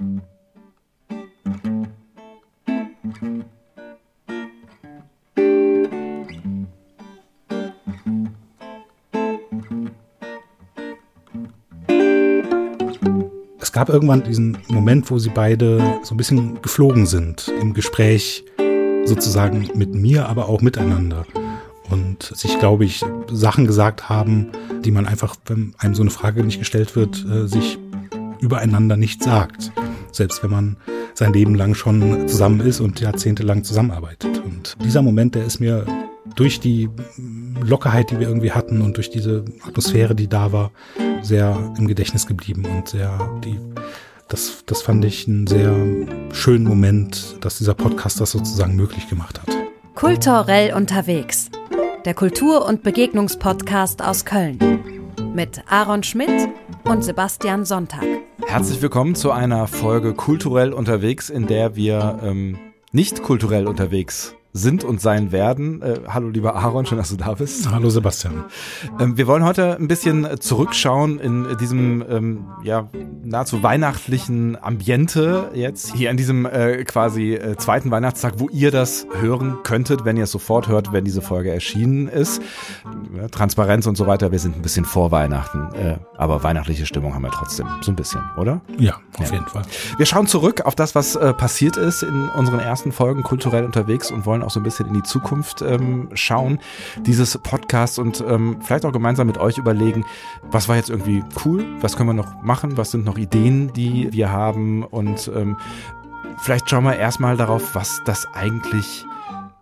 Es gab irgendwann diesen Moment, wo sie beide so ein bisschen geflogen sind im Gespräch sozusagen mit mir, aber auch miteinander. Und sich, glaube ich, Sachen gesagt haben, die man einfach, wenn einem so eine Frage nicht gestellt wird, äh, sich übereinander nicht sagt. Selbst wenn man sein Leben lang schon zusammen ist und jahrzehntelang zusammenarbeitet. Und dieser Moment, der ist mir durch die Lockerheit, die wir irgendwie hatten und durch diese Atmosphäre, die da war, sehr im Gedächtnis geblieben und sehr die das, das fand ich einen sehr schönen Moment, dass dieser Podcast das sozusagen möglich gemacht hat. Kulturell unterwegs. Der Kultur- und Begegnungspodcast aus Köln. Mit Aaron Schmidt und Sebastian Sonntag. Herzlich willkommen zu einer Folge Kulturell unterwegs, in der wir ähm, nicht kulturell unterwegs sind und sein werden. Äh, hallo lieber Aaron, schön, dass du da bist. Hallo Sebastian. Ähm, wir wollen heute ein bisschen zurückschauen in diesem ähm, ja nahezu weihnachtlichen Ambiente jetzt hier an diesem äh, quasi äh, zweiten Weihnachtstag, wo ihr das hören könntet, wenn ihr es sofort hört, wenn diese Folge erschienen ist. Ja, Transparenz und so weiter. Wir sind ein bisschen vor Weihnachten, äh, aber weihnachtliche Stimmung haben wir trotzdem so ein bisschen, oder? Ja, auf Ja. jeden Fall. Wir schauen zurück auf das, was äh, passiert ist in unseren ersten Folgen kulturell unterwegs und wollen auch so ein bisschen in die Zukunft ähm, schauen dieses Podcasts und ähm, vielleicht auch gemeinsam mit euch überlegen, was war jetzt irgendwie cool, was können wir noch machen, was sind noch Ideen, die wir haben und ähm, vielleicht schauen wir erstmal darauf, was das eigentlich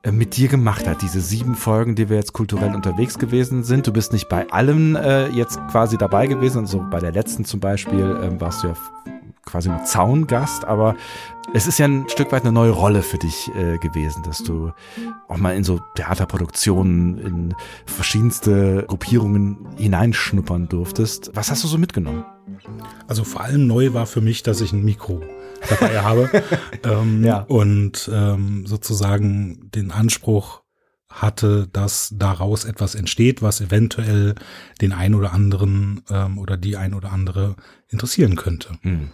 äh, mit dir gemacht hat, diese sieben Folgen, die wir jetzt kulturell unterwegs gewesen sind. Du bist nicht bei allen äh, jetzt quasi dabei gewesen, also bei der letzten zum Beispiel ähm, warst du ja quasi nur Zaungast, aber es ist ja ein Stück weit eine neue Rolle für dich äh, gewesen, dass du auch mal in so Theaterproduktionen, in verschiedenste Gruppierungen hineinschnuppern durftest. Was hast du so mitgenommen? Also vor allem neu war für mich, dass ich ein Mikro dabei habe ähm, Ja. und ähm, sozusagen den Anspruch hatte, dass daraus etwas entsteht, was eventuell den ein oder anderen ähm, oder die ein oder andere interessieren könnte. Hm.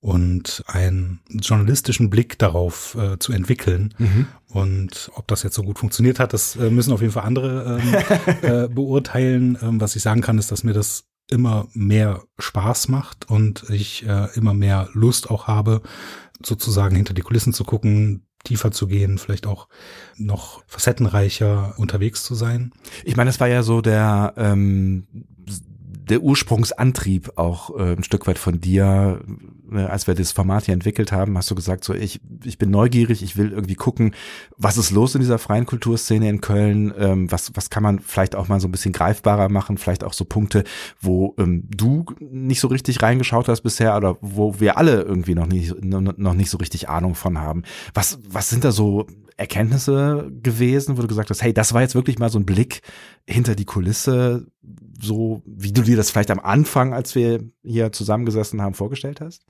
Und einen journalistischen Blick darauf äh, zu entwickeln. Mhm. Und ob das jetzt so gut funktioniert hat, das äh, müssen auf jeden Fall andere ähm, äh, beurteilen. Ähm, was ich sagen kann, ist, dass mir das immer mehr Spaß macht und ich äh, immer mehr Lust auch habe, sozusagen hinter die Kulissen zu gucken, tiefer zu gehen, vielleicht auch noch facettenreicher unterwegs zu sein. Ich meine, das war ja so der, ähm, der Ursprungsantrieb auch äh, ein Stück weit von dir, als wir das Format hier entwickelt haben, hast du gesagt, so ich, ich bin neugierig, ich will irgendwie gucken, was ist los in dieser freien Kulturszene in Köln, ähm, was, was kann man vielleicht auch mal so ein bisschen greifbarer machen, vielleicht auch so Punkte, wo ähm, du nicht so richtig reingeschaut hast bisher oder wo wir alle irgendwie noch nicht, noch nicht so richtig Ahnung von haben. Was, was sind da so Erkenntnisse gewesen, wo du gesagt hast, hey, das war jetzt wirklich mal so ein Blick hinter die Kulisse, so wie du dir das vielleicht am Anfang, als wir hier zusammengesessen haben, vorgestellt hast?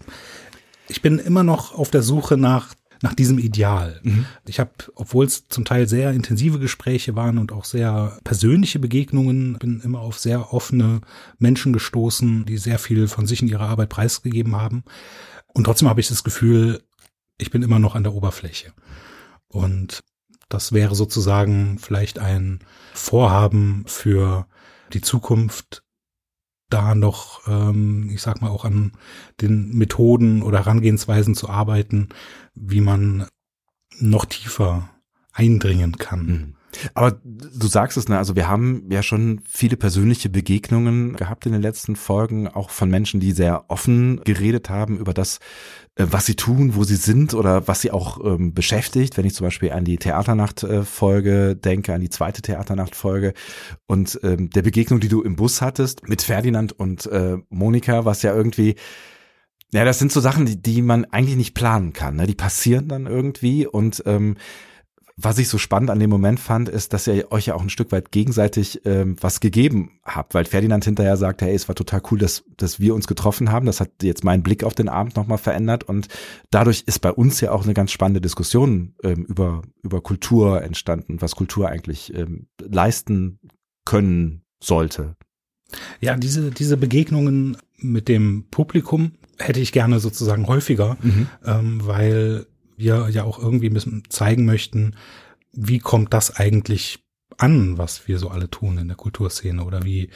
Ich bin immer noch auf der Suche nach nach diesem Ideal. Mhm. Ich habe, obwohl es zum Teil sehr intensive Gespräche waren und auch sehr persönliche Begegnungen, bin immer auf sehr offene Menschen gestoßen, die sehr viel von sich in ihrer Arbeit preisgegeben haben. Und trotzdem habe ich das Gefühl, ich bin immer noch an der Oberfläche. Und das wäre sozusagen vielleicht ein Vorhaben für die Zukunft, da noch, ähm, ich sag mal, auch an den Methoden oder Herangehensweisen zu arbeiten, wie man noch tiefer eindringen kann. Mhm. Aber du sagst es, ne? Also wir haben ja schon viele persönliche Begegnungen gehabt in den letzten Folgen, auch von Menschen, die sehr offen geredet haben über das, äh, was sie tun, wo sie sind oder was sie auch ähm, beschäftigt. Wenn ich zum Beispiel an die Theaternacht-Folge denke, an die zweite Theaternacht-Folge und ähm, der Begegnung, die du im Bus hattest mit Ferdinand und äh, Monika, was ja irgendwie ja, das sind so Sachen, die, die man eigentlich nicht planen kann. Ne? Die passieren dann irgendwie und ähm, was ich so spannend an dem Moment fand, ist, dass ihr euch ja auch ein Stück weit gegenseitig ähm, was gegeben habt, weil Ferdinand hinterher sagte, hey, es war total cool, dass, dass wir uns getroffen haben. Das hat jetzt meinen Blick auf den Abend nochmal verändert und dadurch ist bei uns ja auch eine ganz spannende Diskussion ähm, über, über Kultur entstanden, was Kultur eigentlich ähm, leisten können sollte. Ja, diese, diese Begegnungen mit dem Publikum hätte ich gerne sozusagen häufiger, Mhm. ähm, weil wir ja auch irgendwie ein bisschen zeigen möchten, wie kommt das eigentlich an, was wir so alle tun in der Kulturszene oder wie,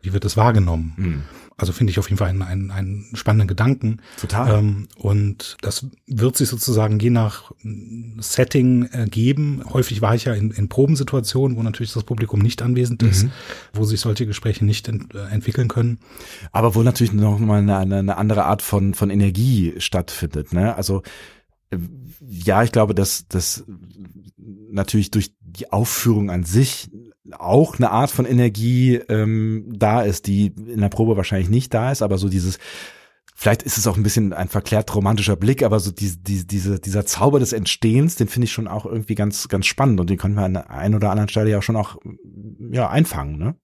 wie wird es wahrgenommen? Mhm. Also finde ich auf jeden Fall einen, einen, einen spannenden Gedanken. Total. Ähm, und das wird sich sozusagen je nach Setting ergeben. Häufig war ich ja in, in Probensituationen, wo natürlich das Publikum nicht anwesend ist, wo sich solche Gespräche nicht ent, äh, entwickeln können. Aber wo natürlich noch mal eine, eine, andere Art von, von Energie stattfindet. Ne? Also ja, ich glaube, dass, dass natürlich durch die Aufführung an sich auch eine Art von Energie ähm, da ist, die in der Probe wahrscheinlich nicht da ist, aber so dieses Vielleicht ist es auch ein bisschen ein verklärt romantischer Blick, aber so die, die, diese, dieser Zauber des Entstehens, den finde ich schon auch irgendwie ganz, ganz spannend und den können wir an der einen oder anderen Stelle ja schon auch ja, einfangen. Ne?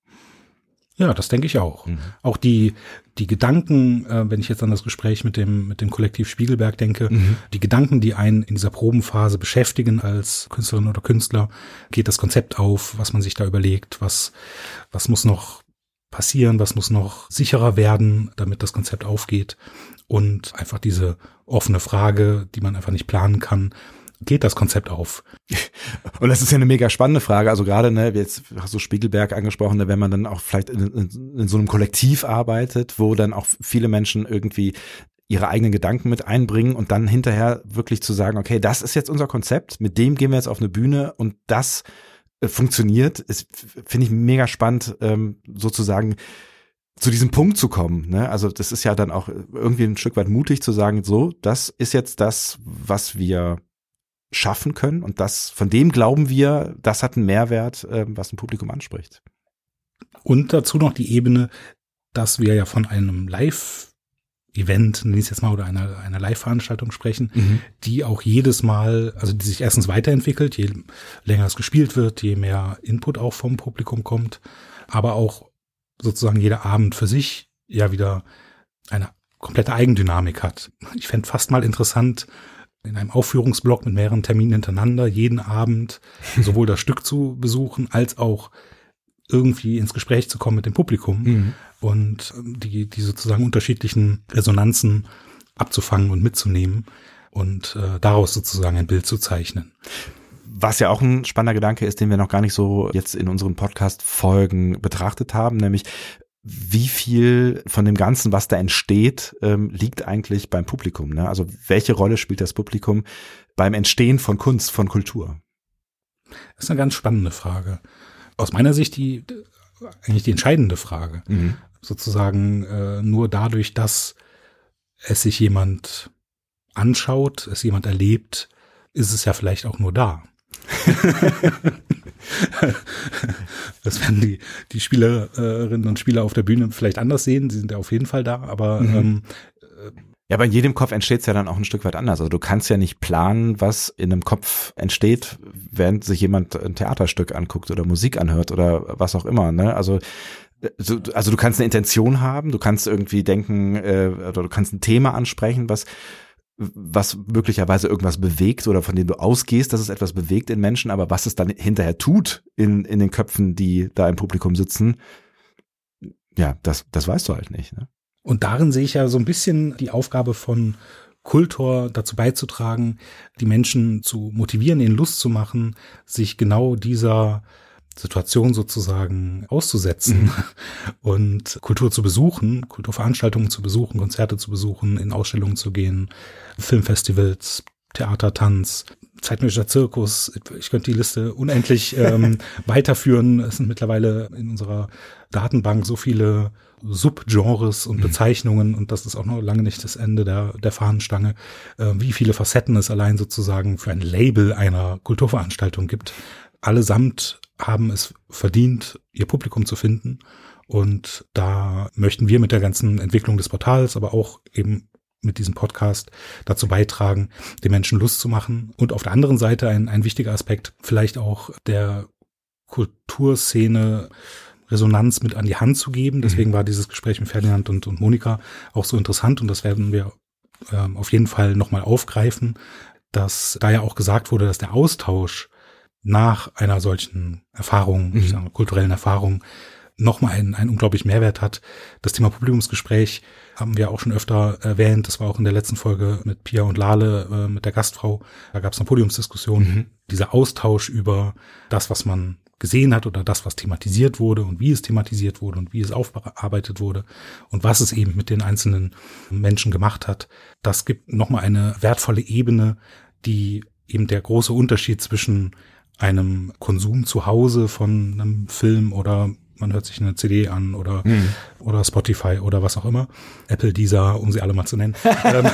Ja, das denke ich auch. Mhm. Auch die, die Gedanken, äh, wenn ich jetzt an das Gespräch mit dem, mit dem Kollektiv Spiegelberg denke, Mhm. die Gedanken, die einen in dieser Probenphase beschäftigen als Künstlerin oder Künstler, geht das Konzept auf, was man sich da überlegt, was, was muss noch passieren, was muss noch sicherer werden, damit das Konzept aufgeht und einfach diese offene Frage, die man einfach nicht planen kann, geht das Konzept auf? Und das ist ja eine mega spannende Frage. Also gerade, ne, jetzt hast du Spiegelberg angesprochen, ne, wenn man dann auch vielleicht in, in, in so einem Kollektiv arbeitet, wo dann auch viele Menschen irgendwie ihre eigenen Gedanken mit einbringen und dann hinterher wirklich zu sagen, okay, das ist jetzt unser Konzept, mit dem gehen wir jetzt auf eine Bühne und das äh, funktioniert, ist, finde ich mega spannend, ähm, sozusagen zu diesem Punkt zu kommen. Ne? Also das ist ja dann auch irgendwie ein Stück weit mutig zu sagen, so, das ist jetzt das, was wir schaffen können und das, von dem glauben wir, das hat einen Mehrwert, ähm, was ein Publikum anspricht. Und dazu noch die Ebene, dass wir ja von einem Live-Event, nenne ich jetzt mal, oder einer, einer Live-Veranstaltung sprechen, die auch jedes Mal, also die sich erstens weiterentwickelt, je länger es gespielt wird, je mehr Input auch vom Publikum kommt, aber auch sozusagen jeder Abend für sich ja wieder eine komplette Eigendynamik hat. Ich fände fast mal interessant, in einem Aufführungsblock mit mehreren Terminen hintereinander jeden Abend sowohl das Stück zu besuchen, als auch irgendwie ins Gespräch zu kommen mit dem Publikum und ähm, die, die sozusagen unterschiedlichen Resonanzen abzufangen und mitzunehmen und äh, daraus sozusagen ein Bild zu zeichnen. Was ja auch ein spannender Gedanke ist, den wir noch gar nicht so jetzt in unseren Podcast-Folgen betrachtet haben, nämlich wie viel von dem Ganzen, was da entsteht, ähm, liegt eigentlich beim Publikum. Ne? Also welche Rolle spielt das Publikum beim Entstehen von Kunst, von Kultur? Das ist eine ganz spannende Frage. Aus meiner Sicht die eigentlich die entscheidende Frage. Sozusagen äh, nur dadurch, dass es sich jemand anschaut, es jemand erlebt, ist es ja vielleicht auch nur da. das werden die, die Spielerinnen und Spieler auf der Bühne vielleicht anders sehen. Sie sind ja auf jeden Fall da, aber ähm, Ja, aber in jedem Kopf entsteht es ja dann auch ein Stück weit anders. Also du kannst ja nicht planen, was in einem Kopf entsteht, während sich jemand ein Theaterstück anguckt oder Musik anhört oder was auch immer. Ne? Also so- also du kannst eine Intention haben, du kannst irgendwie denken äh, oder du kannst ein Thema ansprechen, was was möglicherweise irgendwas bewegt oder von dem du ausgehst, dass es etwas bewegt in Menschen, aber was es dann hinterher tut in, in den Köpfen, die da im Publikum sitzen, ja, das, das weißt du halt nicht. Ne? Und darin sehe ich ja so ein bisschen die Aufgabe von Kultor dazu beizutragen, die Menschen zu motivieren, ihnen Lust zu machen, sich genau dieser Situation sozusagen auszusetzen und Kultur zu besuchen, Kulturveranstaltungen zu besuchen, Konzerte zu besuchen, in Ausstellungen zu gehen, Filmfestivals, Theater, Tanz, zeitmännischer Zirkus. Ich könnte die Liste unendlich ähm, weiterführen. Es sind mittlerweile in unserer Datenbank so viele Subgenres und Bezeichnungen und das ist auch noch lange nicht das Ende der, der Fahnenstange, äh, wie viele Facetten es allein sozusagen für ein Label einer Kulturveranstaltung gibt. Allesamt haben es verdient, ihr Publikum zu finden. Und da möchten wir mit der ganzen Entwicklung des Portals, aber auch eben mit diesem Podcast dazu beitragen, den Menschen Lust zu machen. Und auf der anderen Seite ein, ein wichtiger Aspekt, vielleicht auch der Kulturszene Resonanz mit an die Hand zu geben. Deswegen war dieses Gespräch mit Ferdinand und, und Monika auch so interessant und das werden wir ähm, auf jeden Fall nochmal aufgreifen, dass da ja auch gesagt wurde, dass der Austausch nach einer solchen Erfahrung, ich sage, kulturellen Erfahrung, nochmal einen, einen unglaublich Mehrwert hat. Das Thema Publikumsgespräch haben wir auch schon öfter erwähnt. Das war auch in der letzten Folge mit Pia und Lale, äh, mit der Gastfrau. Da gab es eine Podiumsdiskussion. Mhm. Dieser Austausch über das, was man gesehen hat oder das, was thematisiert wurde und wie es thematisiert wurde und wie es aufbearbeitet wurde und was es eben mit den einzelnen Menschen gemacht hat. Das gibt nochmal eine wertvolle Ebene, die eben der große Unterschied zwischen einem Konsum zu Hause von einem Film oder man hört sich eine CD an oder, hm. Oder Spotify oder was auch immer. Apple, Deezer, um sie alle mal zu nennen. Ähm,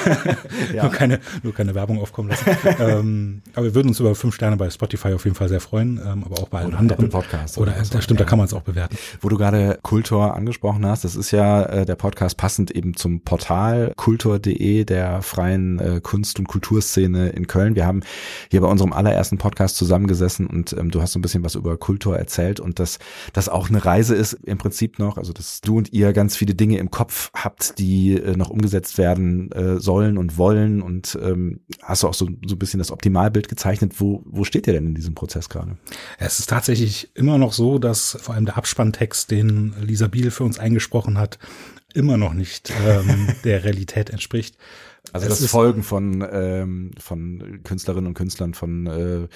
ja. nur, keine, nur keine Werbung aufkommen lassen. ähm, aber wir würden uns über fünf Sterne bei Spotify auf jeden Fall sehr freuen, ähm, aber auch bei allen oder anderen. Podcasts. Oder, oder so. stimmt, ja. da kann man es auch bewerten. Wo du gerade Kultor angesprochen hast, das ist ja äh, der Podcast passend eben zum Portal kultor.de der freien äh, Kunst- und Kulturszene in Köln. Wir haben hier bei unserem allerersten Podcast zusammengesessen und ähm, du hast so ein bisschen was über Kultor erzählt und das, das auch eine Reise ist im Prinzip noch, also dass du und ihr ganz viele Dinge im Kopf habt, die äh, noch umgesetzt werden äh, sollen und wollen und ähm, hast du auch so, so ein bisschen das Optimalbild gezeichnet. Wo, wo steht ihr denn in diesem Prozess gerade? Es ist tatsächlich immer noch so, dass vor allem der Abspanntext, den Lisa Biel für uns eingesprochen hat, immer noch nicht ähm, der Realität entspricht. Also das Folgen von ähm, von Künstlerinnen und Künstlern, von äh,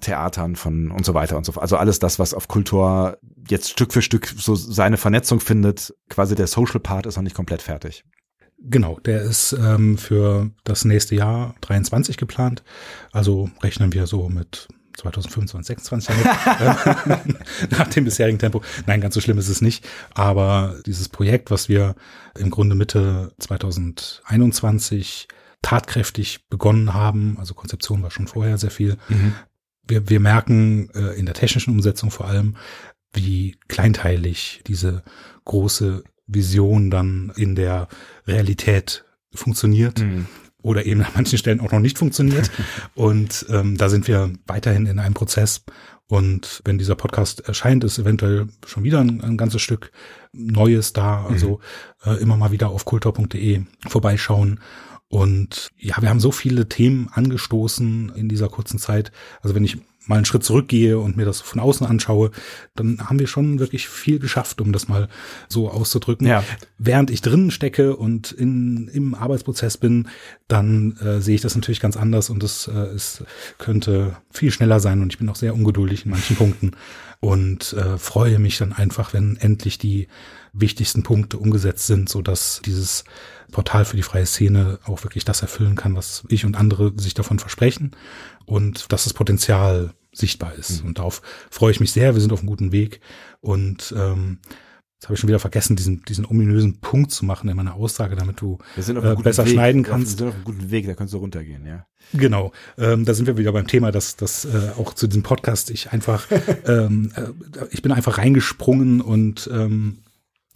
Theatern, von und so weiter und so fort. Also alles das, was auf Kultur jetzt Stück für Stück so seine Vernetzung findet. Quasi der Social Part ist noch nicht komplett fertig. Genau, der ist ähm, für das nächste Jahr 23 geplant. Also rechnen wir so mit 2025, 26 nach dem bisherigen Tempo. Nein, ganz so schlimm ist es nicht. Aber dieses Projekt, was wir im Grunde Mitte 2021 tatkräftig begonnen haben, also Konzeption war schon vorher sehr viel. Mhm. Wir, wir merken äh, in der technischen Umsetzung vor allem, wie kleinteilig diese große Vision dann in der Realität funktioniert. Mhm oder eben an manchen Stellen auch noch nicht funktioniert. und ähm, da sind wir weiterhin in einem Prozess. Und wenn dieser Podcast erscheint, ist eventuell schon wieder ein, ein ganzes Stück Neues da. Also mhm. äh, immer mal wieder auf kultur.de vorbeischauen. Und ja, wir haben so viele Themen angestoßen in dieser kurzen Zeit. Also wenn ich mal einen Schritt zurückgehe und mir das von außen anschaue, dann haben wir schon wirklich viel geschafft, um das mal so auszudrücken. Ja. Während ich drinnen stecke und in, im Arbeitsprozess bin, dann äh, sehe ich das natürlich ganz anders und es, äh, es könnte viel schneller sein und ich bin auch sehr ungeduldig in manchen Punkten und äh, freue mich dann einfach, wenn endlich die wichtigsten Punkte umgesetzt sind, so dass dieses Portal für die freie Szene auch wirklich das erfüllen kann, was ich und andere sich davon versprechen und dass das Potenzial sichtbar ist. Mhm. Und darauf freue ich mich sehr. Wir sind auf einem guten Weg und ähm, Jetzt habe ich schon wieder vergessen, diesen, diesen ominösen Punkt zu machen in meiner Aussage, damit du äh, besser Weg. schneiden kannst. Wir sind auf einem guten Weg, da kannst du runtergehen, ja. Genau, ähm, da sind wir wieder beim Thema, dass, dass äh, auch zu diesem Podcast ich einfach, ähm, äh, ich bin einfach reingesprungen und ähm,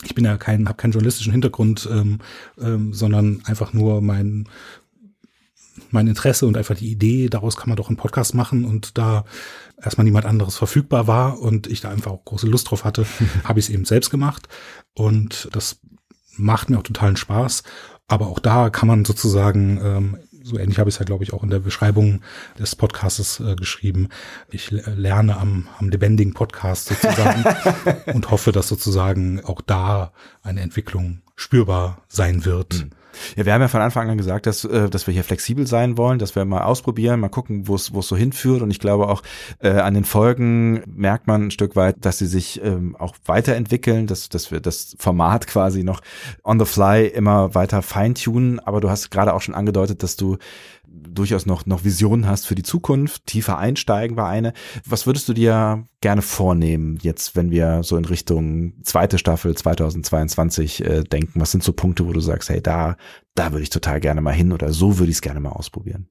ich bin ja kein, habe keinen journalistischen Hintergrund, ähm, ähm, sondern einfach nur mein mein Interesse und einfach die Idee, daraus kann man doch einen Podcast machen und da erstmal niemand anderes verfügbar war und ich da einfach auch große Lust drauf hatte, habe ich es eben selbst gemacht und das macht mir auch totalen Spaß. Aber auch da kann man sozusagen ähm, so ähnlich habe ich es ja, glaube ich, auch in der Beschreibung des Podcasts äh, geschrieben. Ich lerne am, am lebendigen Podcast sozusagen und hoffe, dass sozusagen auch da eine Entwicklung spürbar sein wird. Mhm. Ja, wir haben ja von Anfang an gesagt, dass, äh, dass wir hier flexibel sein wollen, dass wir mal ausprobieren, mal gucken, wo es wo es so hinführt. Und ich glaube auch äh, an den Folgen merkt man ein Stück weit, dass sie sich ähm, auch weiterentwickeln, dass, dass wir das Format quasi noch on the fly immer weiter feintunen. Aber du hast gerade auch schon angedeutet, dass du durchaus noch, noch Visionen hast für die Zukunft, tiefer einsteigen war eine. Was würdest du dir gerne vornehmen, jetzt, wenn wir so in Richtung zweite Staffel 2022 äh, denken? Was sind so Punkte, wo du sagst, hey, da, da würde ich total gerne mal hin oder so würde ich es gerne mal ausprobieren?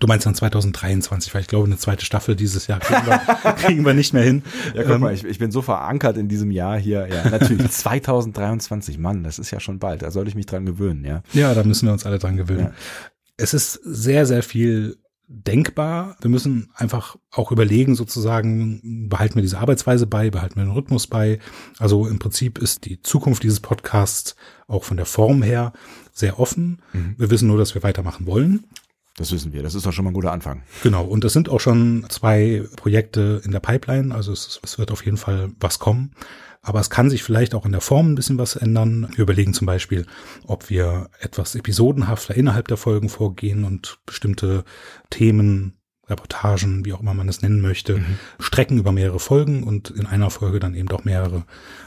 Du meinst dann 2023, weil ich glaube, eine zweite Staffel dieses Jahr kriegen wir, kriegen wir nicht mehr hin. Ja, guck ähm, mal, ich, ich bin so verankert in diesem Jahr hier. Ja, natürlich 2023, Mann, das ist ja schon bald. Da soll ich mich dran gewöhnen, ja. Ja, da müssen wir uns alle dran gewöhnen. Ja es ist sehr, sehr viel denkbar. Wir müssen einfach auch überlegen, sozusagen, behalten wir diese Arbeitsweise bei, behalten wir den Rhythmus bei. Also im Prinzip ist die Zukunft dieses Podcasts auch von der Form her sehr offen. Mhm. Wir wissen nur, dass wir weitermachen wollen. Das wissen wir. Das ist doch schon mal ein guter Anfang. Genau. Und es sind auch schon zwei Projekte in der Pipeline. Also es, es wird auf jeden Fall was kommen. Aber es kann sich vielleicht auch in der Form ein bisschen was ändern. Wir überlegen zum Beispiel, ob wir etwas episodenhafter innerhalb der Folgen vorgehen und bestimmte Themen Reportagen, wie auch immer man es nennen möchte, mhm. strecken über mehrere Folgen und in einer Folge dann eben doch mehrere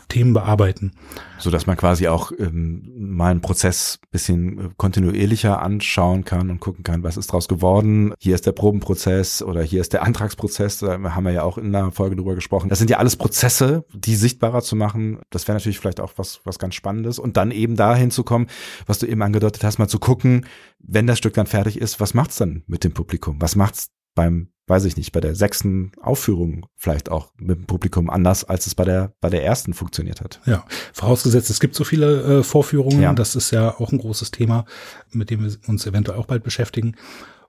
Themen bearbeiten. So dass man quasi auch ähm, mal einen Prozess bisschen äh, kontinuierlicher anschauen kann und gucken kann, was ist draus geworden. Hier ist der Probenprozess oder hier ist der Antragsprozess. Da haben wir ja auch in einer Folge drüber gesprochen. Das sind ja alles Prozesse, die sichtbarer zu machen. Das wäre natürlich vielleicht auch was, was ganz Spannendes. Und dann eben dahin zu kommen, was du eben angedeutet hast, mal zu gucken, wenn das Stück dann fertig ist, was macht's dann mit dem Publikum? Was macht's beim, weiß ich nicht, bei der sechsten Aufführung vielleicht auch mit dem Publikum anders, als es bei der, bei der ersten funktioniert hat. Ja, vorausgesetzt, es gibt so viele äh, Vorführungen, ja. das ist ja auch ein großes Thema, mit dem wir uns eventuell auch bald beschäftigen.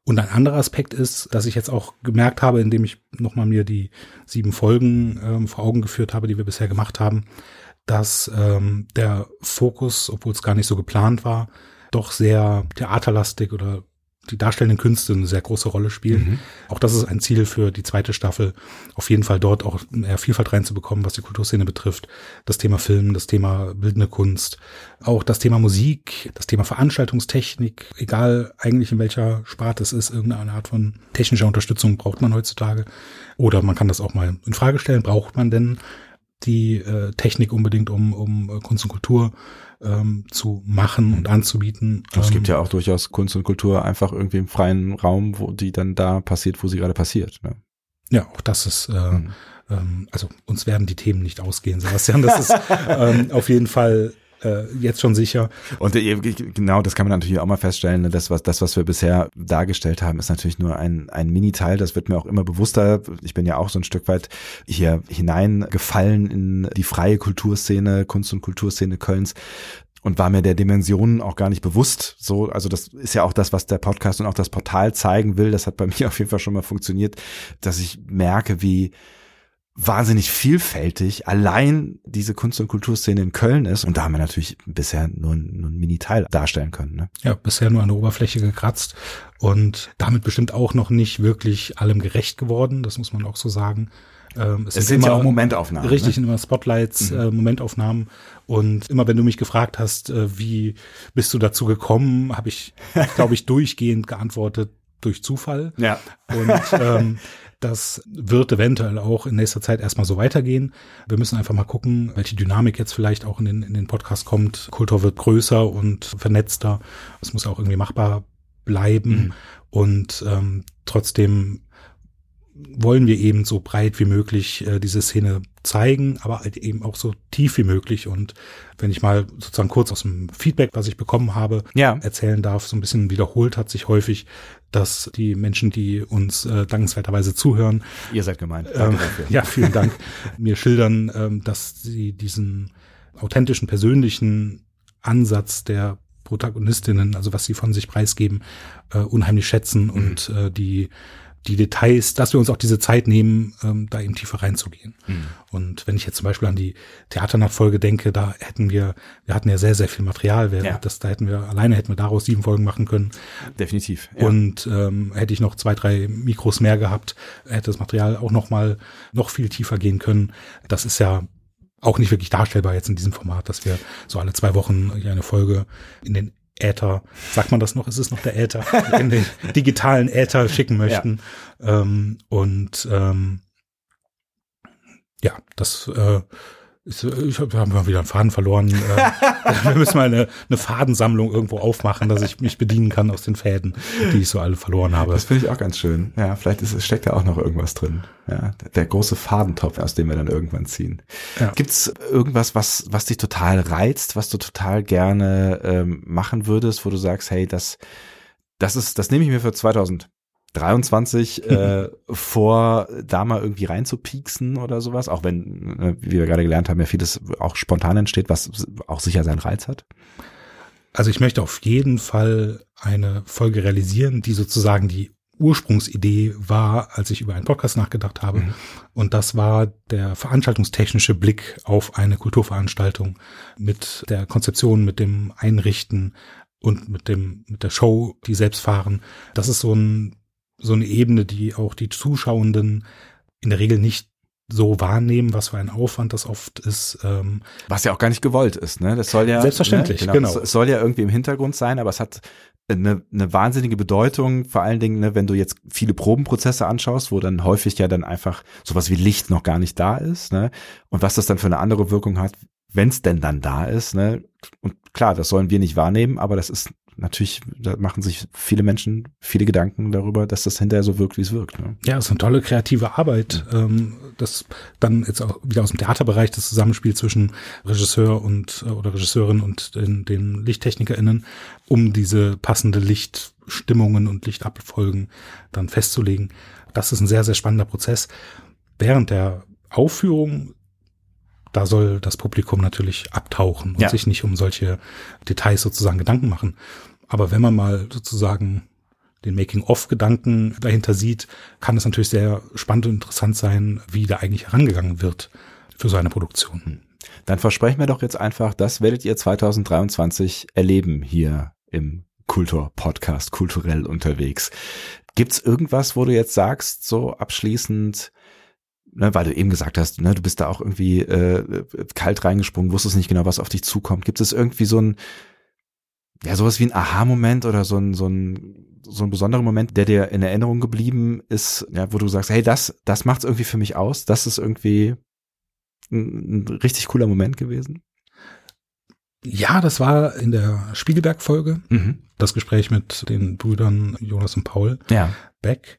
Und ein anderer Aspekt ist, dass ich jetzt auch gemerkt habe, indem ich nochmal mir die sieben Folgen ähm, vor Augen geführt habe, die wir bisher gemacht haben, dass ähm, der Fokus, obwohl es gar nicht so geplant war, doch sehr theaterlastig oder die darstellenden Künste eine sehr große Rolle spielen. Mhm. Auch das ist ein Ziel für die zweite Staffel, auf jeden Fall dort auch mehr Vielfalt reinzubekommen, was die Kulturszene betrifft. Das Thema Film, das Thema bildende Kunst, auch das Thema Musik, das Thema Veranstaltungstechnik, egal eigentlich in welcher Sparte es ist, irgendeine Art von technischer Unterstützung braucht man heutzutage. Oder man kann das auch mal in Frage stellen, braucht man denn die äh, Technik unbedingt, um, um äh, Kunst und Kultur ähm, zu machen und anzubieten. Es ähm, gibt ja auch durchaus Kunst und Kultur einfach irgendwie im freien Raum, wo die dann da passiert, wo sie gerade passiert. Ne? Ja, auch das ist, äh, mhm. ähm, also uns werden die Themen nicht ausgehen, Sebastian. Das ist ähm, auf jeden Fall äh, jetzt schon sicher. Und äh, genau, das kann man natürlich auch mal feststellen. Ne? Das, was, das, was wir bisher dargestellt haben, ist natürlich nur ein, ein Mini-Teil. Das wird mir auch immer bewusster. Ich bin ja auch so ein Stück weit hier hineingefallen in die freie Kulturszene, Kunst- und Kulturszene Kölns und war mir der Dimensionen auch gar nicht bewusst. So, also das ist ja auch das, was der Podcast und auch das Portal zeigen will. Das hat bei mir auf jeden Fall schon mal funktioniert, dass ich merke, wie wahnsinnig vielfältig allein diese Kunst- und Kulturszene in Köln ist. Und da haben wir natürlich bisher nur, nur ein Mini-Teil darstellen können. Ne? Ja, bisher nur an der Oberfläche gekratzt und damit bestimmt auch noch nicht wirklich allem gerecht geworden. Das muss man auch so sagen. Ähm, es, es sind, immer, ja auch Momentaufnahmen. Richtig, ne? immer Spotlights, mhm. äh, Momentaufnahmen. Und immer wenn du mich gefragt hast, äh, wie bist du dazu gekommen, habe ich, glaube ich, durchgehend geantwortet durch Zufall. Ja. Und ähm, das wird eventuell auch in nächster Zeit erstmal so weitergehen. Wir müssen einfach mal gucken, welche Dynamik jetzt vielleicht auch in den, in den Podcast kommt. Kultur wird größer und vernetzter. Es muss auch irgendwie machbar bleiben. Mhm. Und ähm, trotzdem wollen wir eben so breit wie möglich äh, diese Szene zeigen, aber halt eben auch so tief wie möglich. Und wenn ich mal sozusagen kurz aus dem Feedback, was ich bekommen habe, ja. erzählen darf, so ein bisschen wiederholt hat sich häufig, dass die Menschen, die uns äh, dankenswerterweise zuhören, ihr seid gemeint. Ähm, ja, vielen Dank, mir schildern, ähm, dass sie diesen authentischen, persönlichen Ansatz der Protagonistinnen, also was sie von sich preisgeben, äh, unheimlich schätzen mhm. und äh, die die Details, dass wir uns auch diese Zeit nehmen, ähm, da eben tiefer reinzugehen. Mhm. Und wenn ich jetzt zum Beispiel an die Theaternachfolge denke, da hätten wir, wir hatten ja sehr, sehr viel Material, wir, ja. das, da hätten wir, alleine hätten wir daraus sieben Folgen machen können. Definitiv. Ja. Und ähm, hätte ich noch zwei, drei Mikros mehr gehabt, hätte das Material auch noch mal noch viel tiefer gehen können. Das ist ja auch nicht wirklich darstellbar jetzt in diesem Format, dass wir so alle zwei Wochen eine Folge in den Äther, sagt man das noch, ist es noch der Äther, in den digitalen Äther schicken möchten. Ja. Ähm, und ähm, ja, das äh, ich, ich habe mal wieder einen Faden verloren. Äh, wir müssen mal eine, eine Fadensammlung irgendwo aufmachen, dass ich mich bedienen kann aus den Fäden, die ich so alle verloren habe. Das finde ich auch ganz schön. Ja, vielleicht ist, steckt da auch noch irgendwas drin. Ja, der große Fadentopf, aus dem wir dann irgendwann ziehen. Ja. Gibt's irgendwas, was, was dich total reizt, was du total gerne ähm, machen würdest, wo du sagst, hey, das, das ist, das nehme ich mir für 2000 23 äh, vor, da mal irgendwie reinzupieksen oder sowas, auch wenn, äh, wie wir gerade gelernt haben, ja vieles auch spontan entsteht, was auch sicher seinen Reiz hat? Also ich möchte auf jeden Fall eine Folge realisieren, die sozusagen die Ursprungsidee war, als ich über einen Podcast nachgedacht habe. Mhm. Und das war der veranstaltungstechnische Blick auf eine Kulturveranstaltung mit der Konzeption, mit dem Einrichten, und mit dem, mit der Show, die selbst fahren. Das ist so ein, so eine Ebene, die auch die Zuschauenden in der Regel nicht so wahrnehmen, was für ein Aufwand das oft ist. Ähm, was ja auch gar nicht gewollt ist, ne? Das soll ja selbstverständlich, ne? genau. genau. Es soll ja irgendwie im Hintergrund sein, aber es hat eine, eine wahnsinnige Bedeutung, vor allen Dingen, ne, wenn du jetzt viele Probenprozesse anschaust, wo dann häufig ja dann einfach sowas wie Licht noch gar nicht da ist, ne? Und was das dann für eine andere Wirkung hat, wenn es denn dann da ist, ne? Und klar, das sollen wir nicht wahrnehmen, aber das ist natürlich, da machen sich viele Menschen viele Gedanken darüber, dass das hinterher so wirkt, wie es wirkt. Ne? Ja, es ist eine tolle kreative Arbeit. Ähm, das dann jetzt auch wieder aus dem Theaterbereich das Zusammenspiel zwischen Regisseur und äh, oder Regisseurin und den, den LichttechnikerInnen, um diese passende Lichtstimmungen und Lichtabfolgen dann festzulegen. Das ist ein sehr, sehr spannender Prozess. Während der Aufführung da soll das Publikum natürlich abtauchen und ja. sich nicht um solche Details sozusagen Gedanken machen. Aber wenn man mal sozusagen den Making-of-Gedanken dahinter sieht, kann es natürlich sehr spannend und interessant sein, wie da eigentlich herangegangen wird für so eine Produktion. Hm. Dann versprechen wir doch jetzt einfach, das werdet ihr 2023 erleben hier im Kultur-Podcast, kulturell unterwegs. Gibt's irgendwas, wo du jetzt sagst, so abschließend, ne, weil du eben gesagt hast, ne, du bist da auch irgendwie äh, kalt reingesprungen, wusstest nicht genau, was auf dich zukommt. Gibt es irgendwie so ein, ja, sowas wie ein Aha-Moment oder so ein, so ein so ein besonderer Moment, der dir in Erinnerung geblieben ist, ja, wo du sagst, hey, das, das macht's irgendwie für mich aus. Das ist irgendwie ein, ein richtig cooler Moment gewesen. Ja, das war in der Spiegelberg-Folge. Mhm. Das Gespräch mit den Brüdern Jonas und Paul ja. Beck.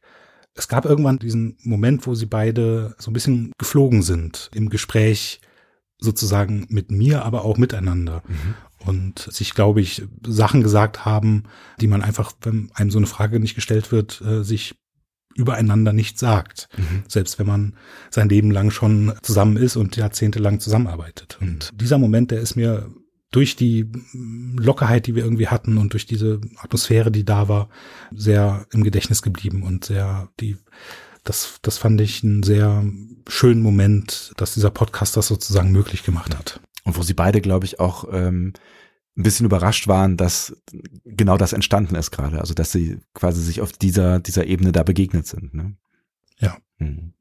Es gab irgendwann diesen Moment, wo sie beide so ein bisschen geflogen sind im Gespräch sozusagen mit mir, aber auch miteinander. Mhm. Und sich, glaube ich, Sachen gesagt haben, die man einfach, wenn einem so eine Frage nicht gestellt wird, äh, sich übereinander nicht sagt. Mhm. Selbst wenn man sein Leben lang schon zusammen ist und jahrzehntelang zusammenarbeitet. Und mhm. dieser Moment, der ist mir durch die Lockerheit, die wir irgendwie hatten und durch diese Atmosphäre, die da war, sehr im Gedächtnis geblieben und sehr die das, das fand ich einen sehr schönen Moment, dass dieser Podcast das sozusagen möglich gemacht hat. Und wo sie beide, glaube ich, auch ähm, ein bisschen überrascht waren, dass genau das entstanden ist gerade. Also dass sie quasi sich auf dieser, dieser Ebene da begegnet sind. Ne? Ja. Mhm.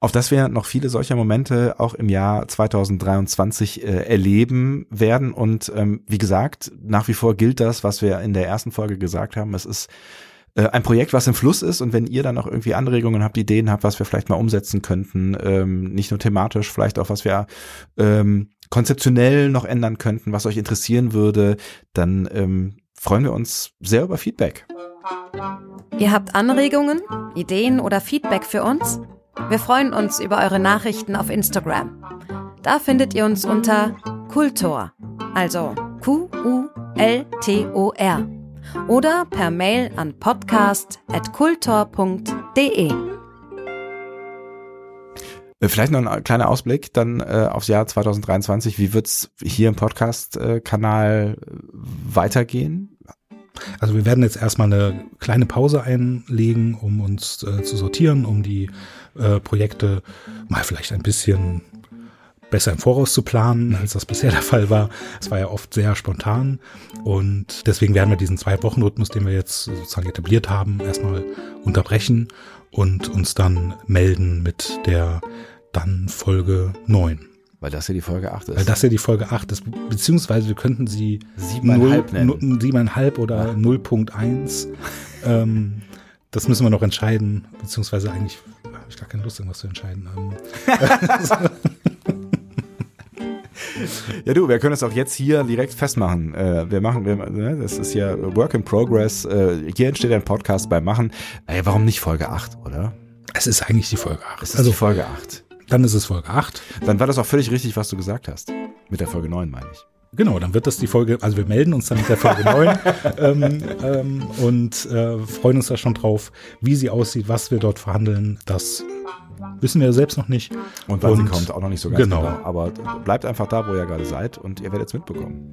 Auf dass wir noch viele solcher Momente auch im Jahr 2023 äh, erleben werden. Und ähm, wie gesagt, nach wie vor gilt das, was wir in der ersten Folge gesagt haben. Es ist äh, ein Projekt, was im Fluss ist. Und wenn ihr dann auch irgendwie Anregungen habt, Ideen habt, was wir vielleicht mal umsetzen könnten, ähm, nicht nur thematisch, vielleicht auch was wir ähm, konzeptionell noch ändern könnten, was euch interessieren würde, dann ähm, freuen wir uns sehr über Feedback. Ihr habt Anregungen, Ideen oder Feedback für uns? Wir freuen uns über eure Nachrichten auf Instagram. Da findet ihr uns unter Kultor, also Q-U-L-T-O-R oder per Mail an podcast.kultor.de. Äh, vielleicht noch ein kleiner Ausblick dann äh, aufs Jahr 2023. Wie wird's hier im Podcast-Kanal äh, weitergehen? Also wir werden jetzt erstmal eine kleine Pause einlegen, um uns äh, zu sortieren, um die äh, Projekte mal vielleicht ein bisschen besser im Voraus zu planen, als das bisher der Fall war. Es war ja oft sehr spontan und deswegen werden wir diesen Zwei-Wochen-Rhythmus, den wir jetzt sozusagen etabliert haben, erstmal unterbrechen und uns dann melden mit der dann Folge 9. Weil das ja die Folge 8 ist. Weil das ja die Folge 8 ist. Beziehungsweise wir könnten sie 7,5 nennen. 7,5 oder ja. 0.1. ähm, das müssen wir noch entscheiden. Beziehungsweise eigentlich habe ich gar keine Lust, irgendwas zu entscheiden. Ähm, Ja, du, wir können es auch jetzt hier direkt festmachen. Äh, wir machen, wir, ne, das ist ja Work in Progress. Äh, hier entsteht ein Podcast beim Machen. Ey, warum nicht Folge 8, oder? Es ist eigentlich die Folge 8. Es ist also Folge 8. Dann ist es Folge 8. Dann war das auch völlig richtig, was du gesagt hast. Mit der Folge 9 meine ich. Genau, dann wird das die Folge, also wir melden uns dann mit der Folge 9 ähm, ähm, und äh, freuen uns da schon drauf, wie sie aussieht, was wir dort verhandeln. Das wissen wir selbst noch nicht. Und wann und, sie kommt, auch noch nicht so ganz genau. genau. Aber bleibt einfach da, wo ihr gerade seid und ihr werdet es mitbekommen.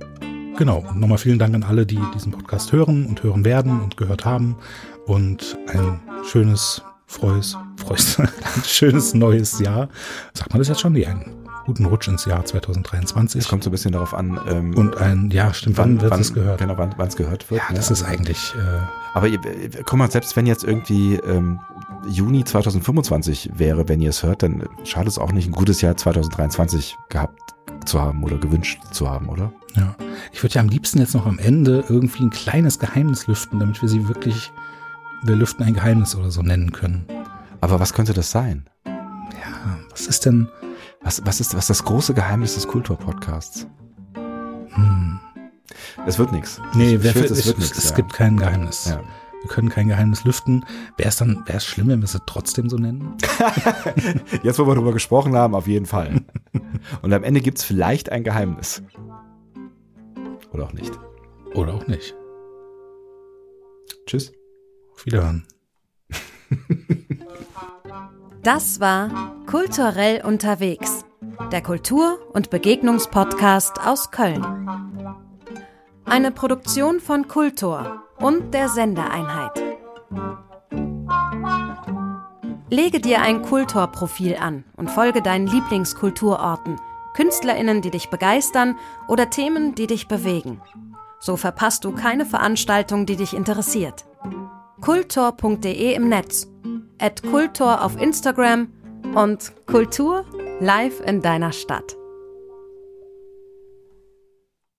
Genau. Und nochmal vielen Dank an alle, die diesen Podcast hören und hören werden und gehört haben. Und ein schönes frohes, ein schönes neues Jahr. Sagt man das jetzt schon? Nee, einen guten Rutsch ins Jahr 2023. Es kommt so ein bisschen darauf an. Ähm, und ein, ja, stimmt, wann, wann wird es gehört? Genau, wann es gehört wird. Ja, das ist eigentlich. Äh, aber ihr, guck mal, selbst wenn jetzt irgendwie ähm, Juni 2025 wäre, wenn ihr es hört, dann schadet es auch nicht, ein gutes Jahr 2023 gehabt zu haben oder gewünscht zu haben, oder? Ja. Ich würde ja am liebsten jetzt noch am Ende irgendwie ein kleines Geheimnis lüften, damit wir sie wirklich, wir lüften ein Geheimnis oder so nennen können. Aber was könnte das sein? Ja, was ist denn? Was, was ist, was ist das große Geheimnis des Kulturpodcasts? Hm. Es wird nichts. Nee, wer, fürchte, es, wird nichts. Es ja. gibt kein Geheimnis. Ja. Wir können kein Geheimnis lüften. Wäre es dann, wäre es schlimm, wenn wir es trotzdem so nennen? Jetzt, wo wir darüber gesprochen haben, auf jeden Fall. Und am Ende gibt es vielleicht ein Geheimnis. Oder auch nicht. Oder auch nicht. Tschüss. Auf Wiederhören. Das war Kulturell unterwegs, der Kultur- und Begegnungspodcast aus Köln. Eine Produktion von Kultor und der Sendeeinheit. Lege dir ein Kultorprofil an und folge deinen Lieblingskulturorten, KünstlerInnen, die dich begeistern oder Themen, die dich bewegen. So verpasst du keine Veranstaltung, die dich interessiert. Kultor.de im Netz, at Kultor auf Instagram und Kultur live in deiner Stadt.